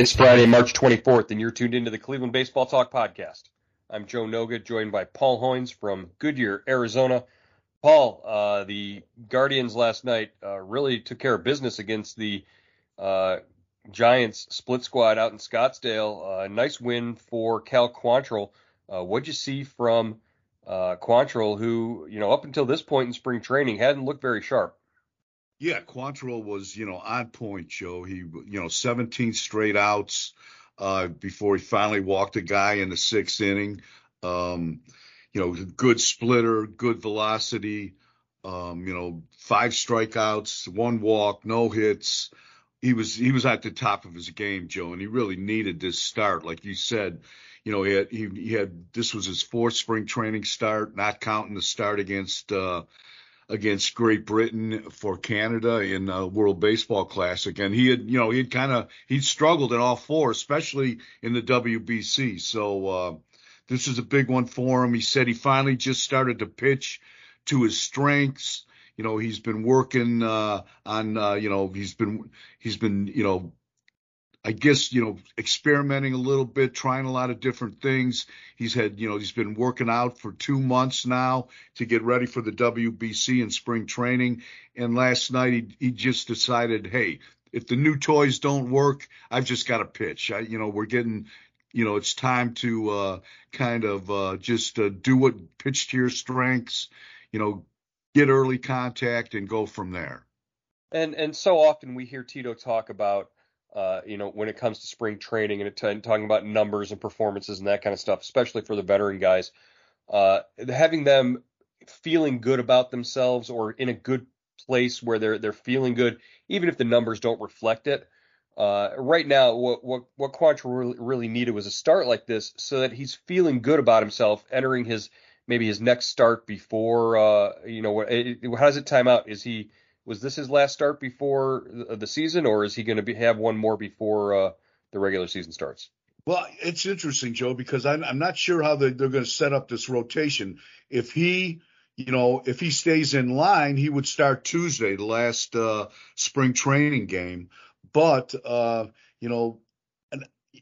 It's Friday, March 24th, and you're tuned into the Cleveland Baseball Talk podcast. I'm Joe Noga, joined by Paul Hoynes from Goodyear, Arizona. Paul, uh, the Guardians last night uh, really took care of business against the uh, Giants split squad out in Scottsdale. Uh, nice win for Cal Quantrill. Uh, what'd you see from uh, Quantrill, who, you know, up until this point in spring training hadn't looked very sharp? Yeah, Quantrill was, you know, on point, Joe. He, you know, 17 straight outs uh, before he finally walked a guy in the sixth inning. Um, you know, good splitter, good velocity. Um, you know, five strikeouts, one walk, no hits. He was he was at the top of his game, Joe, and he really needed this start, like you said. You know, he had he, he had this was his fourth spring training start, not counting the start against. Uh, against Great Britain for Canada in the World Baseball Classic, and he had, you know, he'd kind of he'd struggled in all four, especially in the WBC. So uh, this is a big one for him. He said he finally just started to pitch to his strengths. You know, he's been working uh, on, uh, you know, he's been he's been, you know, I guess, you know, experimenting a little bit, trying a lot of different things. He's had, you know, he's been working out for two months now to get ready for the WBC and spring training. And last night he, he just decided, hey, if the new toys don't work, I've just got to pitch. I, you know, we're getting, you know, it's time to uh, kind of uh, just uh, do what pitch to your strengths, you know, get early contact and go from there. And and so often we hear Tito talk about uh, you know, when it comes to spring training and, t- talking about numbers and performances and that kind of stuff, especially for the veteran guys, uh, having them feeling good about themselves or in a good place where they're they're feeling good, even if the numbers don't reflect it. Uh, right now, what what what Quantrill really, really needed was a start like this, so that he's feeling good about himself entering his maybe his next start before uh, you know what how does it time out? Is he was this his last start before the season, or is he going to have one more before uh, the regular season starts? Well, it's interesting, Joe, because I'm, I'm not sure how they're, they're going to set up this rotation. If he, you know, if he stays in line, he would start Tuesday, the last uh, spring training game. But uh, you know,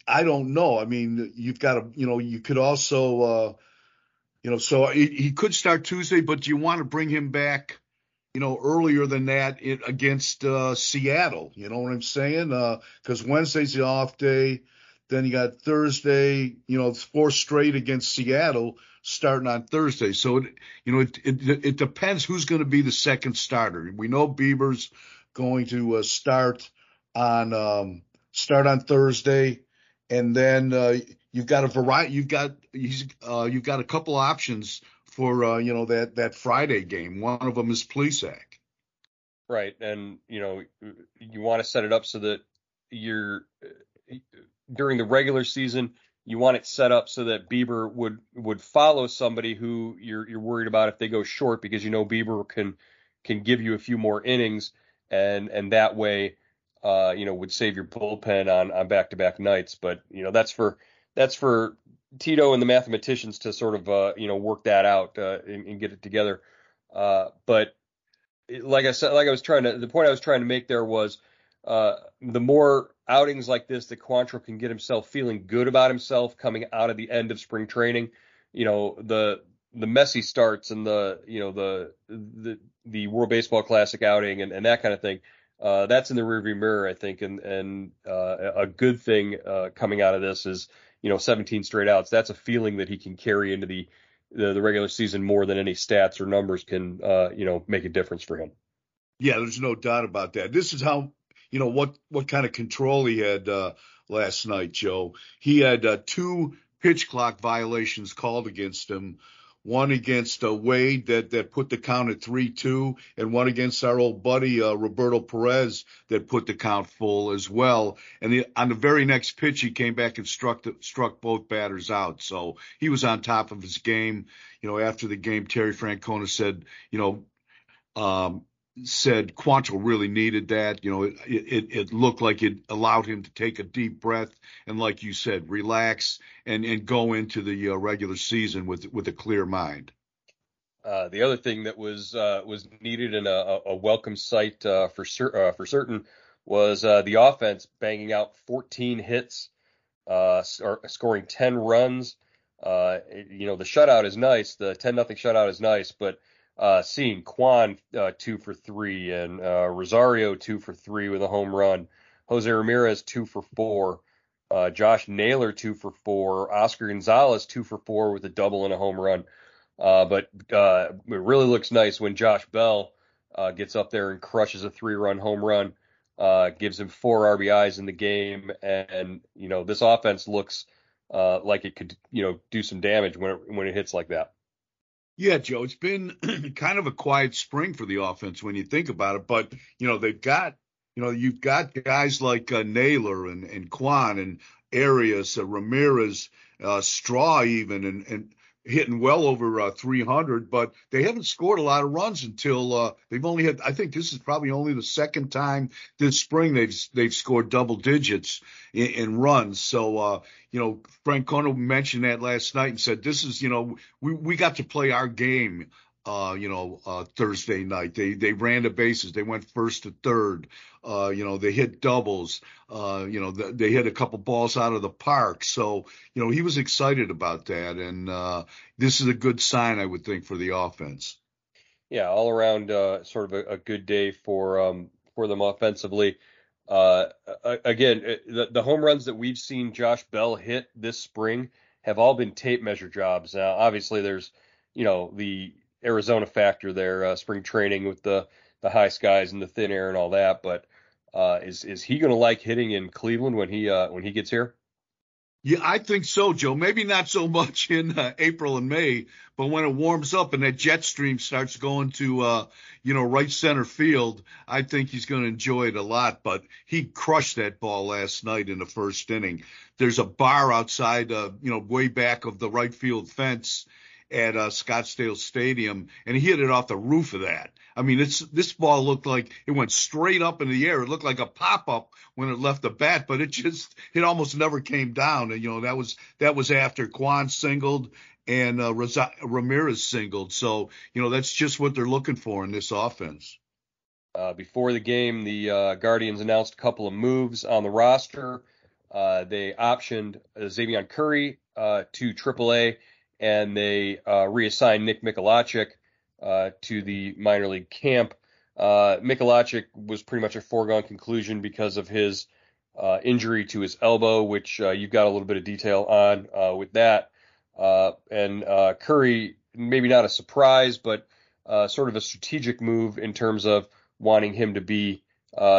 I don't know. I mean, you've got to, you know, you could also, uh, you know, so he, he could start Tuesday, but do you want to bring him back? You know, earlier than that it, against uh, Seattle. You know what I'm saying? Because uh, Wednesday's the off day. Then you got Thursday, you know, four straight against Seattle starting on Thursday. So, it, you know, it, it, it depends who's going to be the second starter. We know Bieber's going to uh, start on um, start on Thursday, and then uh, you've got a variety. You've got uh, you've got a couple options for uh, you know that that Friday game. One of them is Plesac. Right, and you know you want to set it up so that you're during the regular season you want it set up so that Bieber would would follow somebody who you're you're worried about if they go short because you know Bieber can can give you a few more innings and and that way uh, you know would save your bullpen on on back to back nights. But you know that's for that's for Tito and the mathematicians to sort of uh, you know work that out uh, and, and, get it together. Uh, but like I said, like I was trying to, the point I was trying to make there was uh, the more outings like this that Quantrill can get himself feeling good about himself coming out of the end of spring training, you know, the the messy starts and the you know the the the World Baseball Classic outing and, and that kind of thing. Uh, that's in the rearview mirror, I think, and and uh, a good thing coming out of this is you know 17 straight outs. That's a feeling that he can carry into the the, the regular season more than any stats or numbers can uh, you know make a difference for him. Yeah, there's no doubt about that. This is how you know what what kind of control he had uh, last night, Joe. He had uh, two pitch clock violations called against him one against uh, Wade that that put the count at three two, and one against our old buddy uh, Roberto Perez that put the count full as well. And the, on the very next pitch, he came back and struck the, struck both batters out. So he was on top of his game. You know, after the game, Terry Francona said, you know, um, said Quantrill really needed that. You know, it, it, it looked like it allowed him to take a deep breath and, like you said, relax and, and go into the uh, regular season with with a clear mind. Uh, the other thing that was uh, was needed and a, a welcome sight uh, for cer- uh, for certain was uh, the offense banging out 14 hits, or scoring 10 runs. you know, the shutout is nice. The 10 nothing shutout is nice, but uh, seeing Kwan uh, two for three and uh, Rosario two for three with a home run, Jose Ramirez two for four, uh, Josh Naylor two for four, Oscar Gonzalez two for four with a double and a home run. Uh, but uh, it really looks nice when Josh Bell gets up there and crushes a three-run home run, gives him four RBIs in the game, and, and you know this offense looks like it could you know do some damage when it, when it hits like that. Yeah, Joe, it's been kind of a quiet spring for the offense when you think about it. But you know they've got, you know, you've got guys like uh, Naylor and and Kwan and Arias, uh, Ramirez, uh, Straw, even, and and hitting well over uh, 300, but they haven't scored a lot of runs until uh, they've only had. I think this is probably only the second time this spring they've they've scored double digits in, in runs. So uh, you know, Francona mentioned that last night and said this is you know we we got to play our game uh, you know, uh, Thursday night. They they ran the bases. They went first to third. Uh, you know, they hit doubles. Uh, you know, the, they hit a couple balls out of the park. So, you know, he was excited about that, and uh, this is a good sign, I would think, for the offense. Yeah, all around, uh, sort of a, a, good day for um, for them offensively. Again, the, the home runs that we've seen Josh Bell hit this spring have all been tape measure jobs. Now, obviously, there's you know the Arizona factor there, uh, spring training with the the high skies and the thin air and all that. But uh, is is he going to like hitting in Cleveland when he uh, when he gets here? Yeah, I think so, Joe. Maybe not so much in uh, April and May, but when it warms up and that jet stream starts going to, uh, you know, right center field, I think he's going to enjoy it a lot. But he crushed that ball last night in the first inning. There's a bar outside, uh, you know, way back of the right field fence, at uh, Scottsdale Stadium, and he hit it off the roof of that. I mean, it's this ball looked like it went straight up in the air. It looked like a pop up when it left the bat, but it just it almost never came down. And you know that was that was after Kwan singled and uh, Ramirez singled. So you know that's just what they're looking for in this offense. Uh, before the game, the uh, Guardians announced a couple of moves on the roster. Uh, they optioned Xzavion Curry uh, to AAA and they uh, reassigned Nick Mikolajchak uh, to the minor league camp. Uh, was pretty much a foregone conclusion because of his uh, injury to his elbow, which uh, you've got a little bit of detail on uh, with that. Uh, and Curry, maybe not a surprise, but sort of a strategic move in terms of wanting him to be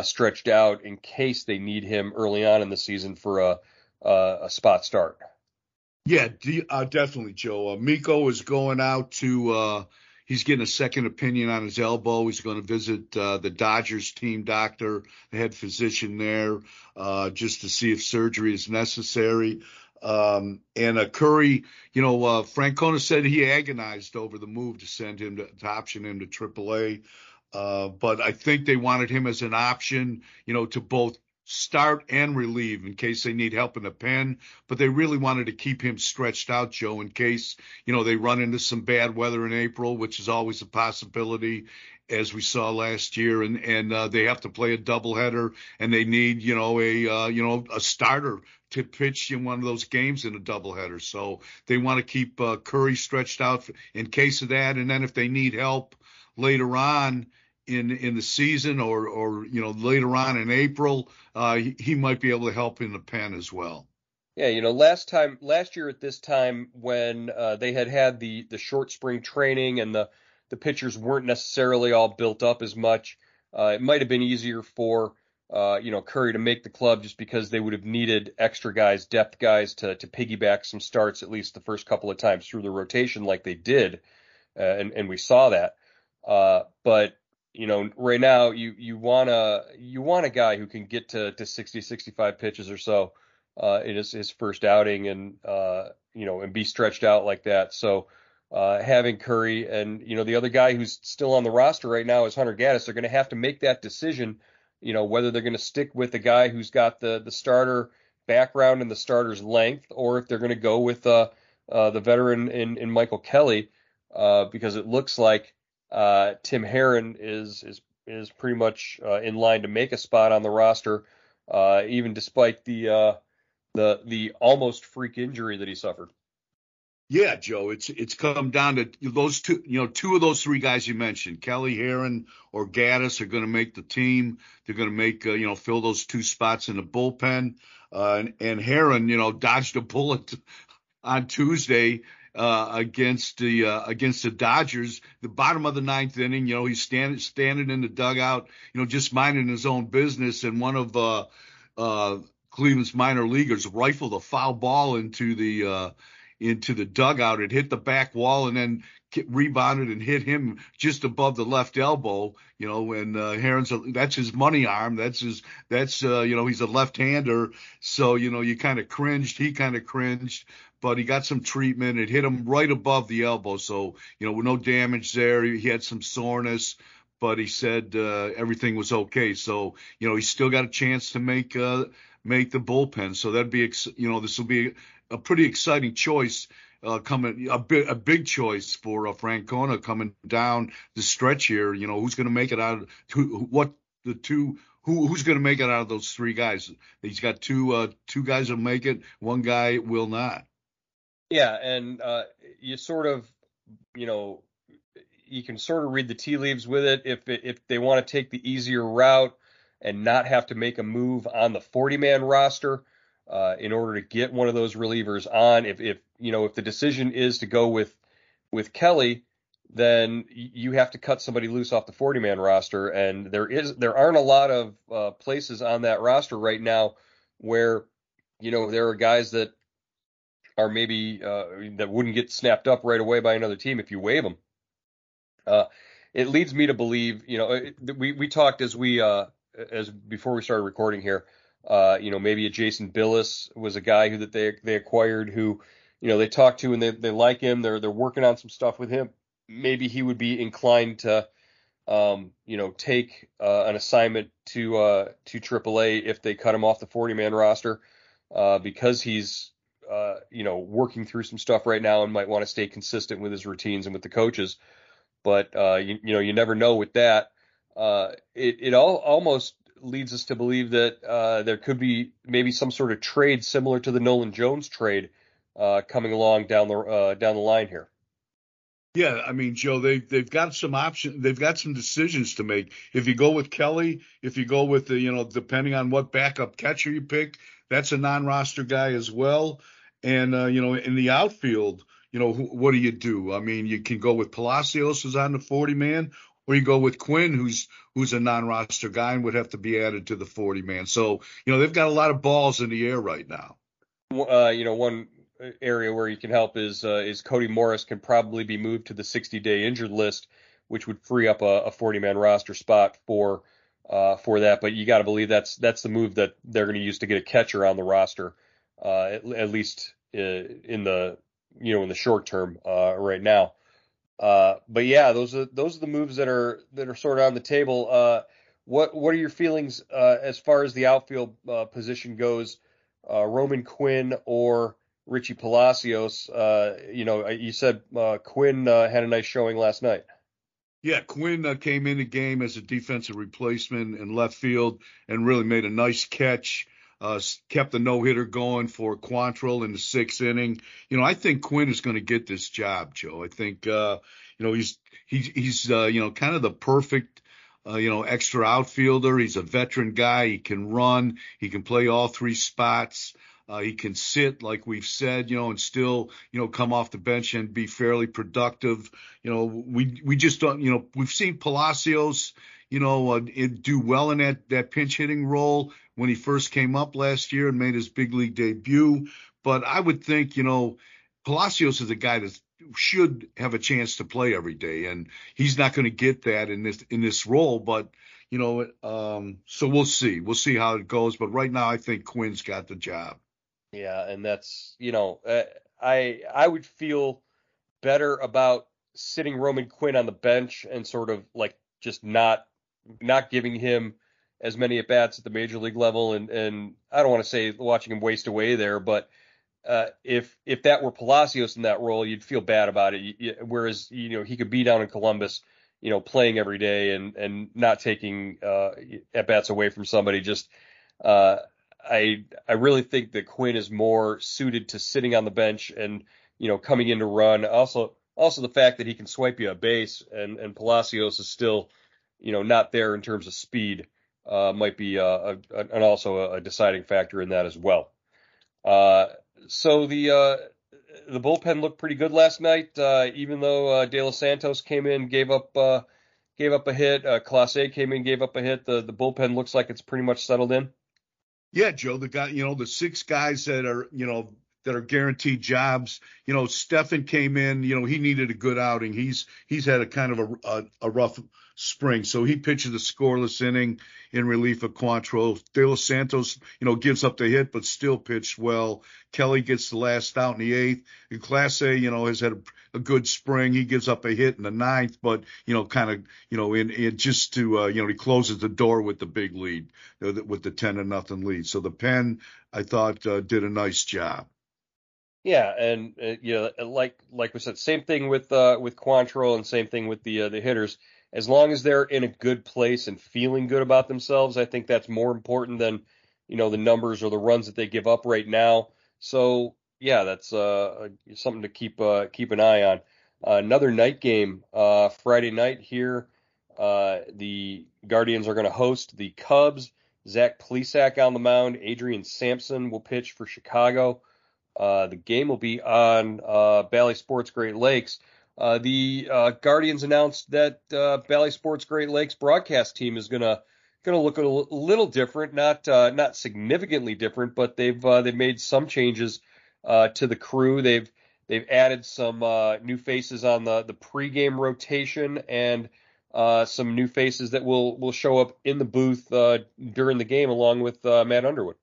stretched out in case they need him early on in the season for a, a spot start. Yeah, uh, definitely, Joe. Uh, Miko is going out to. Uh, he's getting a second opinion on his elbow. He's going to visit uh, the Dodgers team doctor, the head physician there, uh, just to see if surgery is necessary. Um, and uh, Curry, you know, uh, Francona said he agonized over the move to send him to, to option him to AAA. Uh, but I think they wanted him as an option, you know, to both start and relieve in case they need help in the pen. But they really wanted to keep him stretched out, Joe, in case, you know, they run into some bad weather in April, which is always a possibility. as we saw last year, and and uh, they have to play a doubleheader, and they need you know a uh, you know a starter to pitch in one of those games in a doubleheader. So they want to keep uh, Curry stretched out in case of that, and then if they need help later on in in the season or or you know later on in April, uh, he, he might be able to help in the pen as well. Yeah, you know, last time, last year at this time, when uh, they had had the the short spring training and the the pitchers weren't necessarily all built up as much, uh, it might have been easier for uh, you know Curry to make the club just because they would have needed extra guys, depth guys to to piggyback some starts at least the first couple of times through the rotation like they did, uh, and and we saw that. Uh, but you know, right now you you want a you want a guy who can get to to 60, 65 pitches or so uh, in his, his first outing, and uh, you know, and be stretched out like that. So uh, having Curry and you know the other guy who's still on the roster right now is Hunter Gaddis. They're going to have to make that decision. You know whether they're going to stick with the guy who's got the the starter background and the starter's length, or if they're going to go with uh, uh, the veteran in, in Michael Kelly, uh, because it looks like uh, Tim Herrin is is is pretty much uh, in line to make a spot on the roster, uh, even despite the uh, the the almost freak injury that he suffered. Yeah, Joe, it's it's come down to those two. You know, two of those three guys you mentioned, Kelly Herrin or Gaddis, are going to make the team. They're going to make uh, you know fill those two spots in the bullpen. Uh, and, and Herrin, you know, dodged a bullet on Tuesday uh, against the uh, against the Dodgers. The bottom of the ninth inning, you know, he's standing standing in the dugout, you know, just minding his own business, and one of uh, uh, Cleveland's minor leaguers rifled a foul ball into the uh, into the dugout. It hit the back wall and then rebounded and hit him just above the left elbow. You know, and uh, Herrin's a, that's his money arm. That's his that's uh, you know he's a left-hander. So you know you kind of cringed. He kind of cringed but he got some treatment. It hit him right above the elbow, so you know, no damage there. He had some soreness, but he said uh, everything was okay. So you know, he's still got a chance to make uh, make the bullpen. So that'd be, ex- you know, this will be a pretty exciting choice. Uh, coming a big a big choice for uh, Francona coming down the stretch here. You know who's going to make it out? Who, what the two who who's going to make it out of those three guys? He's got two uh, two guys will make it. One guy will not. Yeah, and uh, you sort of, you know, you can sort of read the tea leaves with it if if they want to take the easier route and not have to make a move on the 40 man roster uh, in order to get one of those relievers on. If if you know if the decision is to go with with Kelly, then you have to cut somebody loose off the 40 man roster, and there is there aren't a lot of uh, places on that roster right now where you know there are guys that are maybe uh, that wouldn't get snapped up right away by another team if you waive them. Uh, it leads me to believe, you know, we we talked as we uh, as before we started recording here, uh, you know, maybe a Jason Billis was a guy who that they they acquired who, you know, they talked to and they they like him. They're they're working on some stuff with him. Maybe he would be inclined to, um, you know, take uh, an assignment to uh, to AAA if they cut him off the 40 man roster, uh, because he's uh, you know, working through some stuff right now and might want to stay consistent with his routines and with the coaches. But uh, you, you know, you never know with that. Uh, it it all almost leads us to believe that uh, there could be maybe some sort of trade similar to the Nolan Jones trade uh, coming along down the down the line here. Yeah, I mean, Joe, they they've got some options. They've got some decisions to make. If you go with Kelly, if you go with the, you know, depending on what backup catcher you pick, that's a non-roster guy as well. And uh, you know, in the outfield, you know, wh- what do you do? I mean, you can go with Palacios who's on the 40 man, or you go with Quinn, who's who's a non-roster guy and would have to be added to the 40 man. So you know, they've got a lot of balls in the air right now. Uh, you know, one area where you can help is uh, is Cody Morris can probably be moved to the 60 day injured list, which would free up a, a 40 man roster spot for uh, for that. But you got to believe that's that's the move that they're going to use to get a catcher on the roster uh, at, at, least uh, in the you know in the short term uh, right now. Uh, but yeah, those are those are the moves that are that are sort of on the table. Uh, what what are your feelings uh, as far as the outfield position goes? Roman Quinn or Richie Palacios? you know, you said Quinn had a nice showing last night. Yeah, Quinn uh, came in the game as a defensive replacement in left field and really made a nice catch. Uh, kept the no hitter going for Quantrill in the sixth inning. You know, I think Quinn is going to get this job, Joe. I think, uh, you know, he's he's he's uh, you know kind of the perfect uh, you know extra outfielder. He's a veteran guy. He can run. He can play all three spots. Uh, he can sit, like we've said, you know, and still, you know, come off the bench and be fairly productive. You know, we we just don't, you know, we've seen Palacios, you know, uh, do well in that that pinch hitting role when he first came up last year and made his big league debut. But I would think, you know, Palacios is a guy that should have a chance to play every day, and he's not going to get that in this in this role. But you know, um, so we'll see. We'll see how it goes. But right now, I think Quinn's got the job. Yeah, and that's you know, uh, I I would feel better about sitting Roman Quinn on the bench and sort of like just not not giving him as many at bats at the major league level, and and I don't want to say watching him waste away there, but uh, if if that were Palacios in that role, you'd feel bad about it. You, whereas you know he could be down in Columbus, you know, playing every day and and not taking uh, at bats away from somebody. Just uh, I I really think that Quinn is more suited to sitting on the bench and you know coming in to run. Also also the fact that he can swipe you a base and and Palacios is still you know not there in terms of speed uh, might be uh, a, and also a, deciding factor in that as well. Uh, so the uh, the bullpen looked pretty good last night, uh, even though uh, De Los Santos came in gave up gave up a hit. Uh, A came in gave up a hit. The the bullpen looks like it's pretty much settled in. Yeah, Joe, the guy, you know, the six guys that are, you know, that are guaranteed jobs. You know, Stephan came in. You know, he needed a good outing. He's he's had a kind of a a, a rough spring, so he pitches a scoreless inning in relief of Quantrill. De Los Santos, you know, gives up the hit, but still pitched well. Kelly gets the last out in the eighth. And Clase, you know, has had a, a, good spring. He gives up a hit in the ninth, but you know, kind of, you know, in, in just to, uh, you know, he closes the door with the big lead, uh, with the ten to nothing lead. So the pen, I thought, uh, did a nice job. Yeah, and uh, you know, like like we said, same thing with uh, with Quantrill, and same thing with the uh, the hitters. As long as they're in a good place and feeling good about themselves, I think that's more important than you know the numbers or the runs that they give up right now. So yeah, that's uh, something to keep uh, keep an eye on. another night game uh, Friday night here. Uh, the Guardians are going to host the Cubs. Zach Plesac on the mound. Adrian Sampson will pitch for Chicago. Uh, the game will be on uh, Bally Sports Great Lakes. Uh, the uh, Guardians announced that uh, Bally Sports Great Lakes broadcast team is gonna gonna look a little different, not not significantly different, but they've they've made some changes to the crew. They've they've added some new faces on the the pregame rotation and some new faces that will will show up in the booth during the game along with Matt Underwood.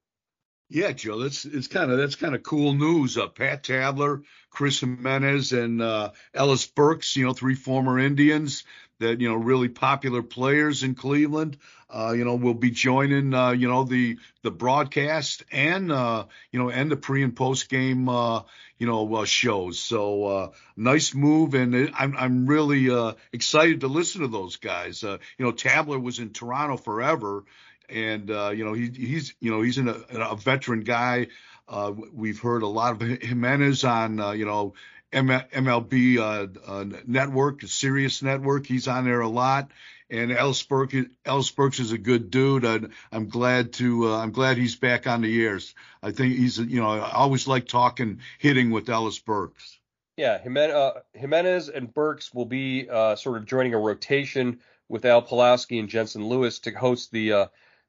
Yeah, Joe, that's it's kind of that's kind of cool news. Uh, Pat Tabler, Chris Gimenez, and uh, Ellis Burks, you know, three former Indians that you know really popular players in Cleveland. Uh, you know, will be joining uh, you know the the broadcast and uh, you know and the pre and post game uh, you know shows. So nice move, and I'm I'm really excited to listen to those guys. You know, Tabler was in Toronto forever and uh, you know he, he's you know he's a, a veteran guy. Uh, we've heard a lot of Gimenez on uh, you know MLB uh, uh, network, Sirius network. He's on there a lot. And Ellis Burks, is a good dude. I'm glad to uh, I'm glad he's back on the airs. I think he's you know I always like talking hitting with Ellis Burks. Yeah, Gimenez and Burks will be sort of joining a rotation with Al Pawlowski and Jensen Lewis to host the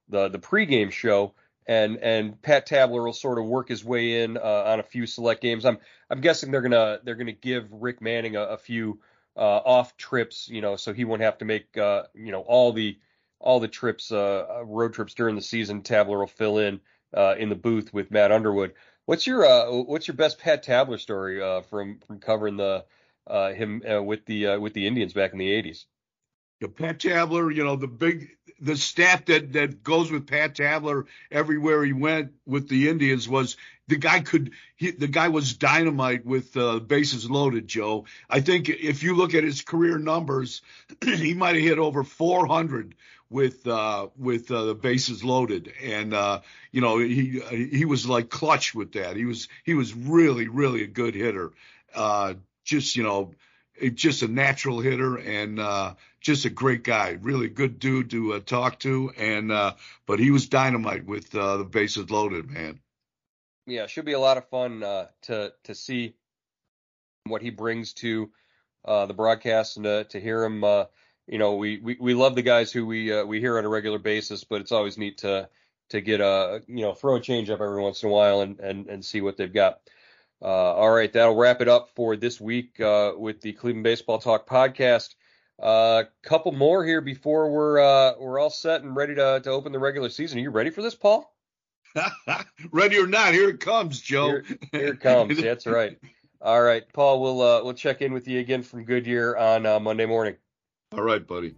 the the pregame show, and and Pat Tabler will sort of work his way in uh, on a few select games. I'm I'm guessing they're gonna they're gonna give Rick Manning a, a few uh, off trips, you know, so he won't have to make uh, you know all the all the trips uh, road trips during the season. Tabler will fill in uh, in the booth with Matt Underwood. What's your uh, what's your best Pat Tabler story from from covering the him with the with the Indians back in the 80s? Pat Tabler, you know, the big the staff that that goes with Pat Tabler everywhere he went with the Indians was the guy could he, the guy was dynamite with uh, bases loaded. Joe, I think if you look at his career numbers, he might have hit over 400 with uh, with uh, the bases loaded, and uh, you know he he was like clutch with that. He was he was really really a good hitter. Uh, just you know just a natural hitter and uh, just a great guy, really good dude to uh, talk to. And uh, but he was dynamite with uh, the bases loaded, man. Yeah, should be a lot of fun uh, to to see what he brings to uh, the broadcast and to, to hear him. you know, we, we we love the guys who we we hear on a regular basis, but it's always neat to to get a you know throw a change up every once in a while and and and see what they've got. Uh, all right, that'll wrap it up for this week uh, with the Cleveland Baseball Talk podcast. A uh, couple more here before we're uh, we're all set and ready to to open the regular season. Are you ready for this, Paul? ready or not, here it comes, Joe. Here, here it comes. That's right. All right, Paul. We'll uh, we'll check in with you again from Goodyear on uh, Monday morning. All right, buddy.